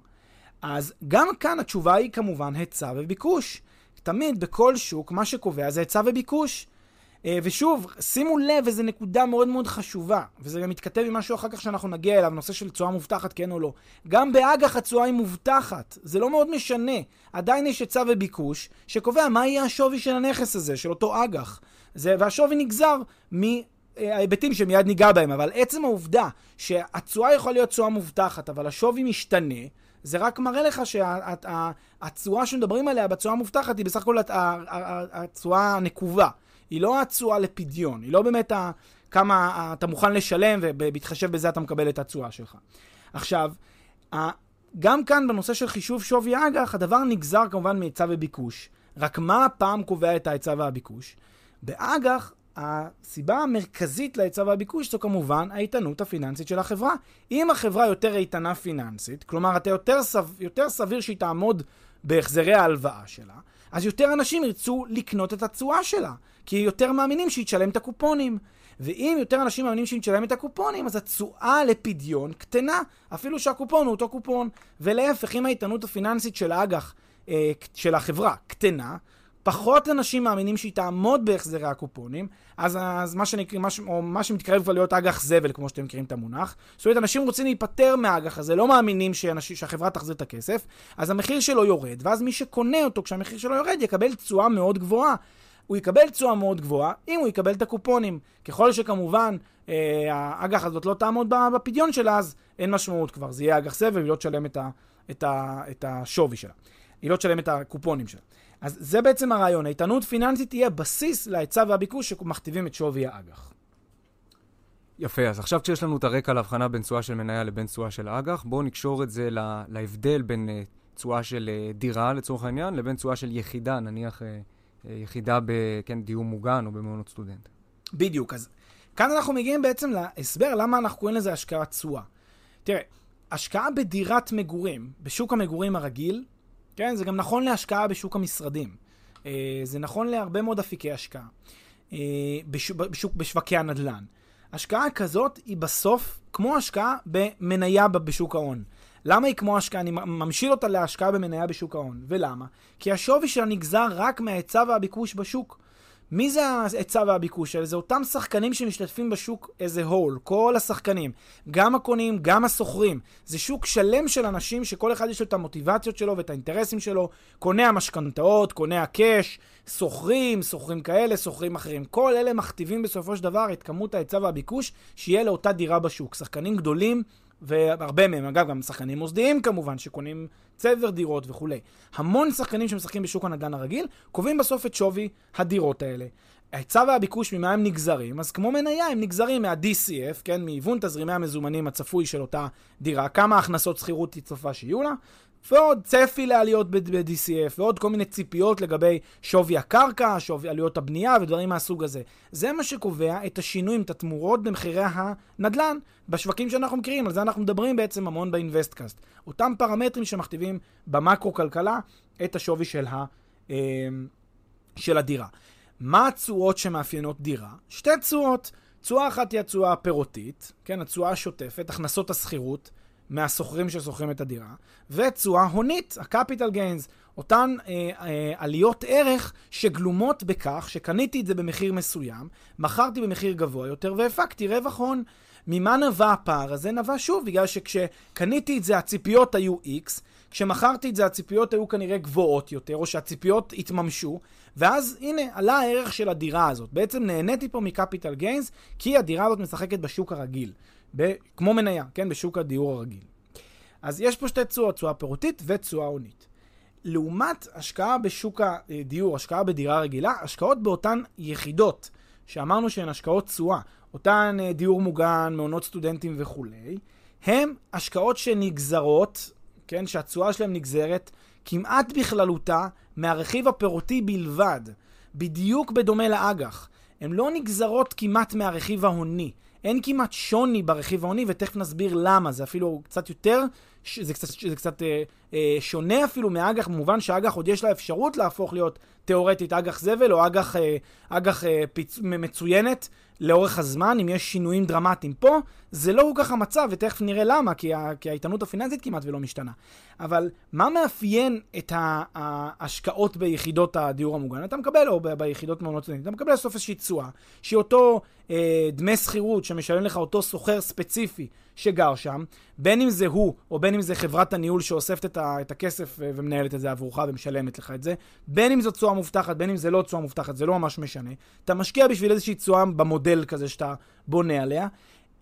אז גם כאן התשובה היא כמובן היצע וביקוש. תמיד בכל שוק מה שקובע זה היצע וביקוש. אה, ושוב, שימו לב, וזו נקודה מאוד מאוד חשובה, וזה גם מתכתב עם משהו אחר כך שאנחנו נגיע אליו, נושא של תשואה מובטחת, כן או לא. גם באג"ח התשואה היא מובטחת, זה לא מאוד משנה. עדיין יש היצע וביקוש, שקובע מה יהיה השווי של הנכס הזה, של אותו אג"ח. זה, והשווי נגזר מההיבטים שמיד ניגע בהם, אבל עצם העובדה שהתשואה יכולה להיות תשואה מובטחת, אבל השווי משתנה, זה רק מראה לך שהתשואה שמדברים עליה בתשואה המובטחת היא בסך הכל התשואה הנקובה. היא לא התשואה לפדיון, היא לא באמת ה, כמה אתה מוכן לשלם ובהתחשב בזה אתה מקבל את התשואה שלך. עכשיו, גם כאן בנושא של חישוב שווי אג"ח, הדבר נגזר כמובן מהיצע וביקוש. רק מה הפעם קובע את ההיצע והביקוש? באג"ח, הסיבה המרכזית להיצע והביקוש זו כמובן האיתנות הפיננסית של החברה. אם החברה יותר איתנה פיננסית, כלומר אתה יותר, סב, יותר סביר שהיא תעמוד בהחזרי ההלוואה שלה, אז יותר אנשים ירצו לקנות את התשואה שלה, כי יותר מאמינים שהיא תשלם את הקופונים. ואם יותר אנשים מאמינים שהיא תשלם את הקופונים, אז התשואה לפדיון קטנה, אפילו שהקופון הוא אותו קופון. ולהפך, אם האיתנות הפיננסית של האג"ח, אה, של החברה, קטנה, פחות אנשים מאמינים שהיא תעמוד בהחזרי הקופונים, אז, אז מה, שנקרא, מה, או מה שמתקרב כבר להיות אג"ח זבל, כמו שאתם מכירים את המונח. זאת אומרת, אנשים רוצים להיפטר מהאג"ח הזה, לא מאמינים שאנשים, שהחברה תחזיר את הכסף, אז המחיר שלו יורד, ואז מי שקונה אותו כשהמחיר שלו יורד יקבל תשואה מאוד גבוהה. הוא יקבל תשואה מאוד גבוהה אם הוא יקבל את הקופונים. ככל שכמובן אה, האג"ח הזאת לא תעמוד בפדיון שלה, אז אין משמעות כבר. זה יהיה אג"ח סבב, היא לא תשלם את, ה, את, ה, את השווי שלה. היא לא תשלם את הקופונים שלה. אז זה בעצם הרעיון. האיתנות פיננסית תהיה בסיס להיצע והביקוש שמכתיבים את שווי האג"ח. יפה, אז עכשיו כשיש לנו את הרקע להבחנה בין תשואה של מניה לבין תשואה של אג"ח, בואו נקשור את זה לה, להבדל בין uh, תשואה של uh, דירה לצורך העניין, לבין תשואה של יחידה, נניח uh, יחידה בדיור כן, מוגן או במעונות סטודנט. בדיוק, אז כאן אנחנו מגיעים בעצם להסבר למה אנחנו קוראים לזה השקעת תשואה. תראה, השקעה בדירת מגורים, בשוק המגורים הרגיל, כן, זה גם נכון להשקעה בשוק המשרדים. אה, זה נכון להרבה מאוד אפיקי השקעה. אה, בשוק, בשווקי הנדל"ן. השקעה כזאת היא בסוף כמו השקעה במניה בשוק ההון. למה היא כמו השקעה? אני ממשיל אותה להשקעה במניה בשוק ההון. ולמה? כי השווי שלה נגזר רק מההיצע והביקוש בשוק. מי זה ההיצע והביקוש האלה? זה אותם שחקנים שמשתתפים בשוק איזה הול, כל השחקנים, גם הקונים, גם הסוחרים. זה שוק שלם של אנשים שכל אחד יש לו את המוטיבציות שלו ואת האינטרסים שלו, קונה המשכנתאות, קונה הקאש, סוחרים, סוחרים כאלה, סוחרים אחרים. כל אלה מכתיבים בסופו של דבר את כמות ההיצע והביקוש שיהיה לאותה דירה בשוק. שחקנים גדולים והרבה מהם, אגב, גם שחקנים מוסדיים כמובן, שקונים צבר דירות וכולי. המון שחקנים שמשחקים בשוק הנדל"ן הרגיל, קובעים בסוף את שווי הדירות האלה. ההיצע והביקוש ממה הם נגזרים, אז כמו מניה הם נגזרים מה-DCF, כן, מהיוון תזרימי המזומנים הצפוי של אותה דירה, כמה הכנסות שכירות היא צופה שיהיו לה, ועוד צפי לעליות ב-DCF, ועוד כל מיני ציפיות לגבי שווי הקרקע, שווי עלויות הבנייה ודברים מהסוג הזה. זה מה שקובע את השינויים, את התמורות במחירי הנדל"ן בשווקים שאנחנו מכירים, על זה אנחנו מדברים בעצם המון באינבסטקאסט. אותם פרמטרים שמכתיבים במקרו-כלכלה את השווי של, ה, אה, של הדירה. מה התשואות שמאפיינות דירה? שתי תשואות. תשואה אחת היא התשואה הפירותית, כן, התשואה השוטפת, הכנסות השכירות. מהסוחרים ששוכרים את הדירה, ותשואה הונית, ה-capital gains, אותן אה, אה, עליות ערך שגלומות בכך שקניתי את זה במחיר מסוים, מכרתי במחיר גבוה יותר והפקתי רווח הון. ממה נבע הפער הזה? נבע שוב, בגלל שכשקניתי את זה הציפיות היו X, כשמכרתי את זה הציפיות היו כנראה גבוהות יותר, או שהציפיות התממשו, ואז הנה, עלה הערך של הדירה הזאת. בעצם נהניתי פה מקפיטל גיינס, כי הדירה הזאת משחקת בשוק הרגיל. ב, כמו מניה, כן? בשוק הדיור הרגיל. אז יש פה שתי תשואות, תשואה פירותית ותשואה הונית. לעומת השקעה בשוק הדיור, השקעה בדירה רגילה, השקעות באותן יחידות, שאמרנו שהן השקעות תשואה, אותן אה, דיור מוגן, מעונות סטודנטים וכולי, הן השקעות שנגזרות, כן, שהתשואה שלהן נגזרת כמעט בכללותה מהרכיב הפירותי בלבד, בדיוק בדומה לאג"ח. הן לא נגזרות כמעט מהרכיב ההוני. אין כמעט שוני ברכיב ההוני, ותכף נסביר למה. זה אפילו קצת יותר, זה קצת, זה קצת אה, אה, שונה אפילו מאג"ח, במובן שאג"ח עוד יש לה אפשרות להפוך להיות תאורטית אג"ח זבל או אג"ח, אה, אג"ח אה, פיצ... מצוינת לאורך הזמן, אם יש שינויים דרמטיים. פה זה לא כל כך המצב, ותכף נראה למה, כי, ה... כי האיתנות הפיננסית כמעט ולא משתנה. אבל מה מאפיין את ההשקעות ביחידות הדיור המוגן? אתה מקבל, או ב... ביחידות מעונות סטודנטים, אתה מקבל בסוף איזושהי תשואה, שהיא אותו אה, דמי שכירות שמשלם לך אותו סוחר ספציפי שגר שם, בין אם זה הוא, או בין אם זה חברת הניהול שאוספת את, ה... את הכסף ומנהלת את זה עבורך ומשלמת לך את זה, בין אם זו תשואה מובטחת, בין אם זה לא תשואה מובטחת, זה לא ממש משנה. אתה משקיע בשביל איזושהי תשואה במודל כזה שאתה בונה עליה.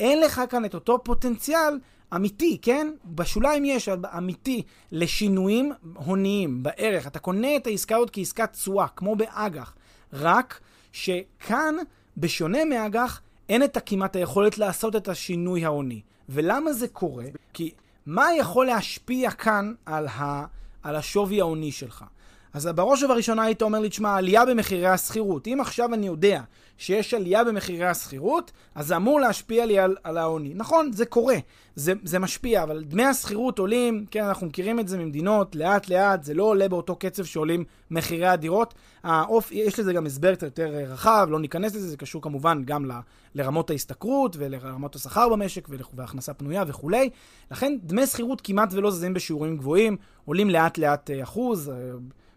אין לך כאן את אותו פוטנציאל אמיתי, כן? בשוליים יש אמיתי לשינויים הוניים בערך. אתה קונה את העסקה הזאת כעסקת תשואה, כמו באג"ח. רק שכאן, בשונה מאג"ח, אין את כמעט היכולת לעשות את השינוי ההוני. ולמה זה קורה? כי מה יכול להשפיע כאן על, ה, על השווי ההוני שלך? אז בראש ובראשונה היית אומר לי, תשמע, עלייה במחירי השכירות. אם עכשיו אני יודע שיש עלייה במחירי השכירות, אז זה אמור להשפיע לי על, על העוני. נכון, זה קורה, זה, זה משפיע, אבל דמי השכירות עולים, כן, אנחנו מכירים את זה ממדינות, לאט לאט, זה לא עולה באותו קצב שעולים מחירי הדירות. האופ, יש לזה גם הסבר קצת יותר רחב, לא ניכנס לזה, זה קשור כמובן גם ל, לרמות ההשתכרות ולרמות השכר במשק והכנסה פנויה וכולי. לכן דמי שכירות כמעט ולא זזים בשיעורים גבוהים, עולים לאט לאט אה, אחוז.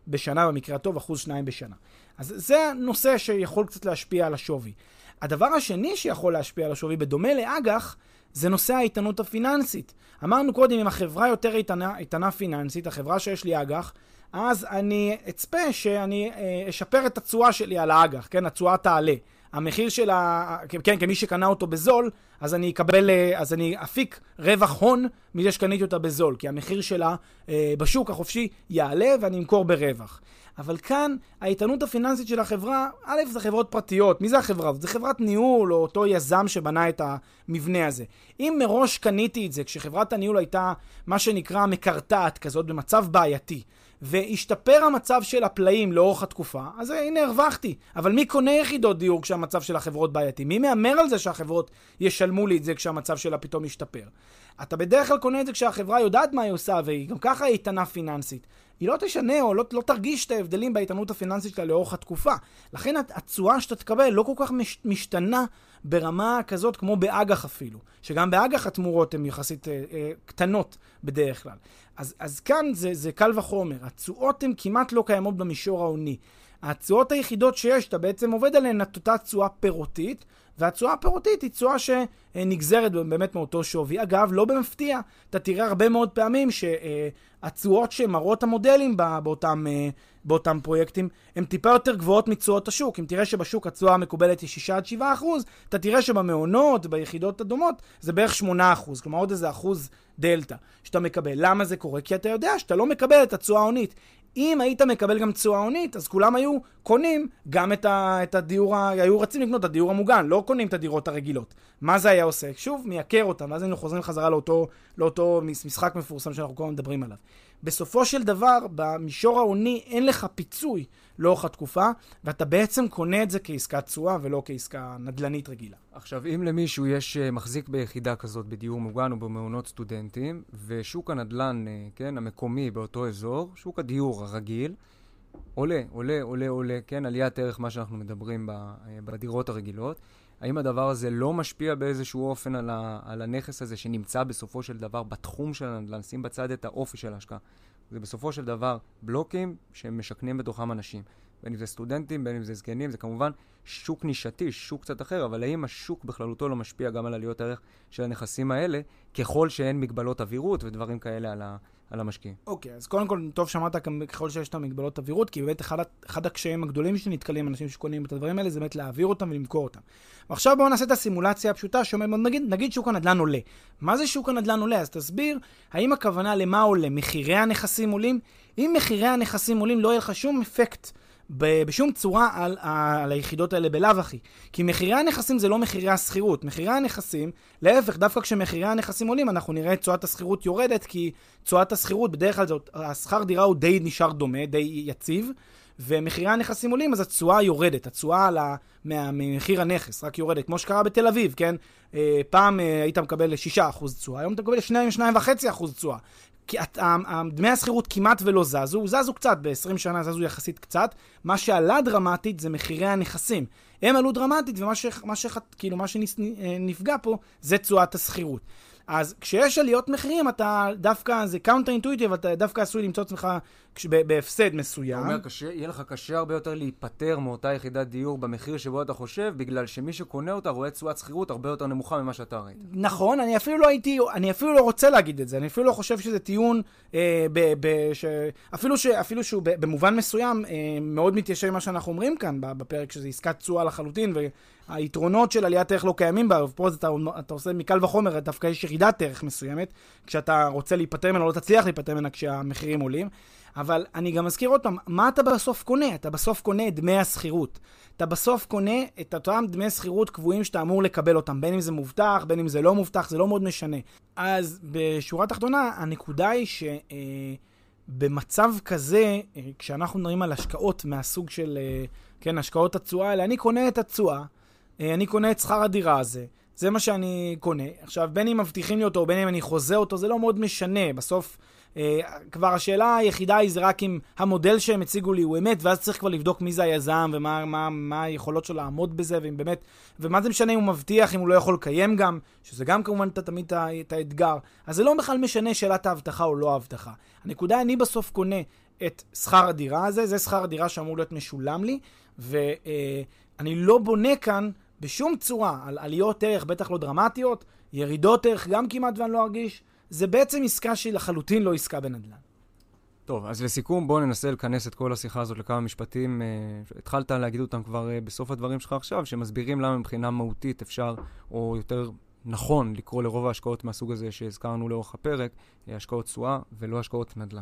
בשנה, במקרה הטוב, אחוז שניים בשנה. אז זה נושא שיכול קצת להשפיע על השווי. הדבר השני שיכול להשפיע על השווי, בדומה לאג"ח, זה נושא האיתנות הפיננסית. אמרנו קודם, אם החברה יותר איתנה, איתנה פיננסית, החברה שיש לי אג"ח, אז אני אצפה שאני אה, אשפר את התשואה שלי על האג"ח, כן? התשואה תעלה. המחיר של ה... כן, כמי שקנה אותו בזול, אז אני אקבל, אה, אז אני אפיק רווח הון מזה שקניתי אותה בזול, כי המחיר שלה אה, בשוק החופשי יעלה ואני אמכור ברווח. אבל כאן האיתנות הפיננסית של החברה, א', זה חברות פרטיות. מי זה החברה הזאת? זה חברת ניהול או אותו יזם שבנה את המבנה הזה. אם מראש קניתי את זה כשחברת הניהול הייתה מה שנקרא מקרטעת כזאת במצב בעייתי, והשתפר המצב של הפלאים לאורך התקופה, אז הנה הרווחתי. אבל מי קונה יחידות דיור כשהמצב של החברות בעייתי? מי מהמר על זה שהחברות ישלמו לי את זה כשהמצב שלה פתאום ישתפר? אתה בדרך כלל קונה את זה כשהחברה יודעת מה היא עושה והיא גם ככה איתנה פיננסית. היא לא תשנה או לא, לא תרגיש את ההבדלים באיתנות הפיננסית שלה לאורך התקופה. לכן התשואה שאתה תקבל לא כל כך מש, משתנה ברמה כזאת כמו באג"ח אפילו, שגם באג"ח התמורות הן יחסית אה, אה, קטנות בדרך כלל. אז, אז כאן זה, זה קל וחומר, התשואות הן כמעט לא קיימות במישור ההוני. התשואות היחידות שיש, אתה בעצם עובד עליהן את אותה תשואה פירותית, והתשואה הפירותית היא תשואה שנגזרת באמת מאותו שווי. אגב, לא במפתיע, אתה תראה הרבה מאוד פעמים שהתשואות שמראות המודלים באותם, באותם פרויקטים הן טיפה יותר גבוהות מתשואות השוק. אם תראה שבשוק התשואה המקובלת היא 6 עד 7 אחוז, אתה תראה שבמעונות, ביחידות הדומות, זה בערך 8 אחוז, כלומר עוד איזה אחוז דלתא שאתה מקבל. למה זה קורה? כי אתה יודע שאתה לא מקבל את התשואה ההונית. אם היית מקבל גם תשואה הונית, אז כולם היו קונים גם את, ה, את הדיור, ה, היו רצים לקנות את הדיור המוגן, לא קונים את הדירות הרגילות. מה זה היה עושה? שוב, מייקר אותם, ואז היינו חוזרים חזרה לאותו, לאותו משחק מפורסם שאנחנו כל הזמן מדברים עליו. בסופו של דבר, במישור ההוני אין לך פיצוי לאורך התקופה, ואתה בעצם קונה את זה כעסקת תשואה ולא כעסקה נדל"נית רגילה. עכשיו, אם למישהו יש אה, מחזיק ביחידה כזאת בדיור מוגן או במעונות סטודנטים, ושוק הנדל"ן, אה, כן, המקומי באותו אזור, שוק הדיור הרגיל, עולה, עולה, עולה, עולה, כן, עליית ערך, מה שאנחנו מדברים אה, בדירות הרגילות. האם הדבר הזה לא משפיע באיזשהו אופן על, ה, על הנכס הזה שנמצא בסופו של דבר בתחום של הנדל"ן? שים בצד את האופי של ההשקעה. זה בסופו של דבר בלוקים שמשכנים בתוכם אנשים. בין אם זה סטודנטים, בין אם זה זקנים, זה כמובן שוק נישתי, שוק קצת אחר, אבל האם השוק בכללותו לא משפיע גם על עליות הערך של הנכסים האלה, ככל שאין מגבלות אווירות ודברים כאלה על, ה, על המשקיעים? אוקיי, okay, אז קודם כל, טוב שמעת ככל שיש את המגבלות אווירות, כי באמת אחד, אחד הקשיים הגדולים שנתקלים אנשים שקונים את הדברים האלה, זה באמת להעביר אותם ולמכור אותם. ועכשיו בואו נעשה את הסימולציה הפשוטה שאומרת, נגיד, נגיד שוק הנדל"ן עולה. מה זה שוק הנדל"ן עולה? אז תסביר, האם הכוונה למה עולה? מחירי הנכסים עולים? אם מחירי הנכסים עולים, לא יהיה לך שום אפקט. בשום צורה על, על היחידות האלה בלאו הכי. כי מחירי הנכסים זה לא מחירי השכירות. מחירי הנכסים, להפך, דווקא כשמחירי הנכסים עולים, אנחנו נראה את תשואת השכירות יורדת, כי תשואת השכירות, בדרך כלל השכר דירה הוא די נשאר דומה, די יציב, ומחירי הנכסים עולים, אז התשואה יורדת. התשואה ממחיר הנכס רק יורדת, כמו שקרה בתל אביב, כן? אה, פעם אה, היית מקבל 6% תשואה, היום אתה מקבל 2-2.5% תשואה. כי דמי השכירות כמעט ולא זזו, זזו קצת, ב-20 שנה זזו יחסית קצת. מה שעלה דרמטית זה מחירי הנכסים. הם עלו דרמטית, ומה ש, מה ש, כאילו, מה שנפגע פה זה תשואת השכירות. אז כשיש עליות מחירים, אתה דווקא, זה counter intuitive, אתה דווקא עשוי למצוא עצמך בהפסד מסוים. אתה אומר, קשה, יהיה לך קשה הרבה יותר להיפטר מאותה יחידת דיור במחיר שבו אתה חושב, בגלל שמי שקונה אותה רואה תשואת שכירות הרבה יותר נמוכה ממה שאתה ראית. נכון, אני אפילו לא הייתי, אני אפילו לא רוצה להגיד את זה, אני אפילו לא חושב שזה טיעון, אה, ב, ב, ש, אפילו, ש, אפילו שהוא במובן מסוים אה, מאוד מתיישב עם מה שאנחנו אומרים כאן בפרק, שזה עסקת תשואה לחלוטין, והיתרונות של עליית ערך לא קיימים בה, ופה אתה, אתה עושה מקל וחומר, דווקא יש ירידת ערך מסוימת, כשאתה רוצה להיפטר ממנה, לא תצליח להיפטר ממנה כשהמחירים עולים. אבל אני גם מזכיר עוד פעם, מה אתה בסוף קונה? אתה בסוף קונה את דמי השכירות. אתה בסוף קונה את אותם דמי שכירות קבועים שאתה אמור לקבל אותם, בין אם זה מובטח, בין אם זה לא מובטח, זה לא מאוד משנה. אז בשורה התחתונה, הנקודה היא שבמצב אה, כזה, אה, כשאנחנו מדברים על השקעות מהסוג של, אה, כן, השקעות התשואה האלה, אני קונה את התשואה, אני קונה את שכר הדירה הזה. זה מה שאני קונה. עכשיו, בין אם מבטיחים לי אותו, בין אם אני חוזה אותו, זה לא מאוד משנה. בסוף, אה, כבר השאלה היחידה היא זה רק אם המודל שהם הציגו לי הוא אמת, ואז צריך כבר לבדוק מי זה היזם ומה מה, מה היכולות שלו לעמוד בזה, ואם באמת, ומה זה משנה אם הוא מבטיח, אם הוא לא יכול לקיים גם, שזה גם כמובן תמיד את האתגר. אז זה לא בכלל משנה שאלת ההבטחה או לא ההבטחה. הנקודה, אני בסוף קונה את שכר הדירה הזה, זה שכר הדירה שאמור להיות משולם לי, ואני לא בונה כאן בשום צורה על עליות ערך, בטח לא דרמטיות, ירידות ערך גם כמעט ואני לא ארגיש. זה בעצם עסקה שהיא לחלוטין לא עסקה בנדל"ן. טוב, אז לסיכום, בואו ננסה לכנס את כל השיחה הזאת לכמה משפטים. Uh, התחלת להגיד אותם כבר uh, בסוף הדברים שלך עכשיו, שמסבירים למה מבחינה מהותית אפשר, או יותר נכון, לקרוא לרוב ההשקעות מהסוג הזה שהזכרנו לאורך הפרק, uh, השקעות תשואה ולא השקעות נדל"ן.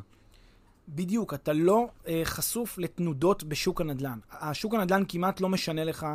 בדיוק, אתה לא uh, חשוף לתנודות בשוק הנדל"ן. השוק הנדל"ן כמעט לא משנה לך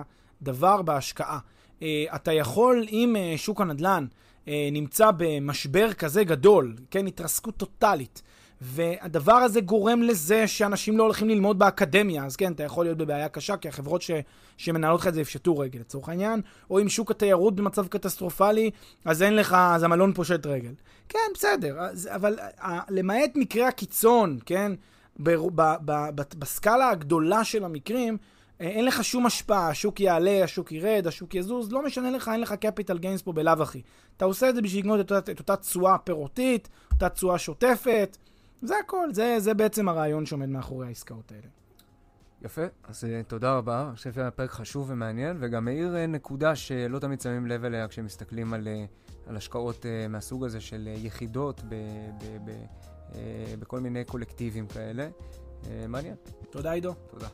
דבר בהשקעה. Uh, אתה יכול, אם uh, שוק הנדל"ן אה, נמצא במשבר כזה גדול, כן, התרסקות טוטאלית, והדבר הזה גורם לזה שאנשים לא הולכים ללמוד באקדמיה, אז כן, אתה יכול להיות בבעיה קשה, כי החברות ש, שמנהלות לך את זה יפשטו רגל לצורך העניין, או אם שוק התיירות במצב קטסטרופלי, אז אין לך, אז המלון פושט רגל. כן, בסדר, אז, אבל אה, למעט מקרי הקיצון, כן, ב, ב, ב, בסקאלה הגדולה של המקרים, אה, אין לך שום השפעה, השוק יעלה, השוק ירד, השוק יזוז, לא משנה לך, אין לך capital gains פה בלאו הכי. אתה עושה את זה בשביל לקנות את, את אותה תשואה פירותית, אותה תשואה שוטפת, זה הכל, זה, זה בעצם הרעיון שעומד מאחורי העסקאות האלה. יפה, אז uh, תודה רבה. אני חושב שהיה פרק חשוב ומעניין, וגם מאיר uh, נקודה שלא תמיד שמים לב אליה כשמסתכלים על, uh, על השקעות uh, מהסוג הזה של uh, יחידות ב, ב, ב, uh, בכל מיני קולקטיבים כאלה. Uh, מעניין. תודה, עידו. תודה.